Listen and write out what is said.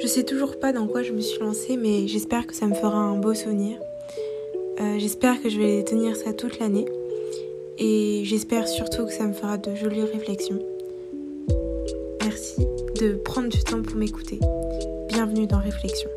Je sais toujours pas dans quoi je me suis lancée, mais j'espère que ça me fera un beau souvenir. Euh, j'espère que je vais tenir ça toute l'année. Et j'espère surtout que ça me fera de jolies réflexions. Merci de prendre du temps pour m'écouter. Bienvenue dans Réflexion.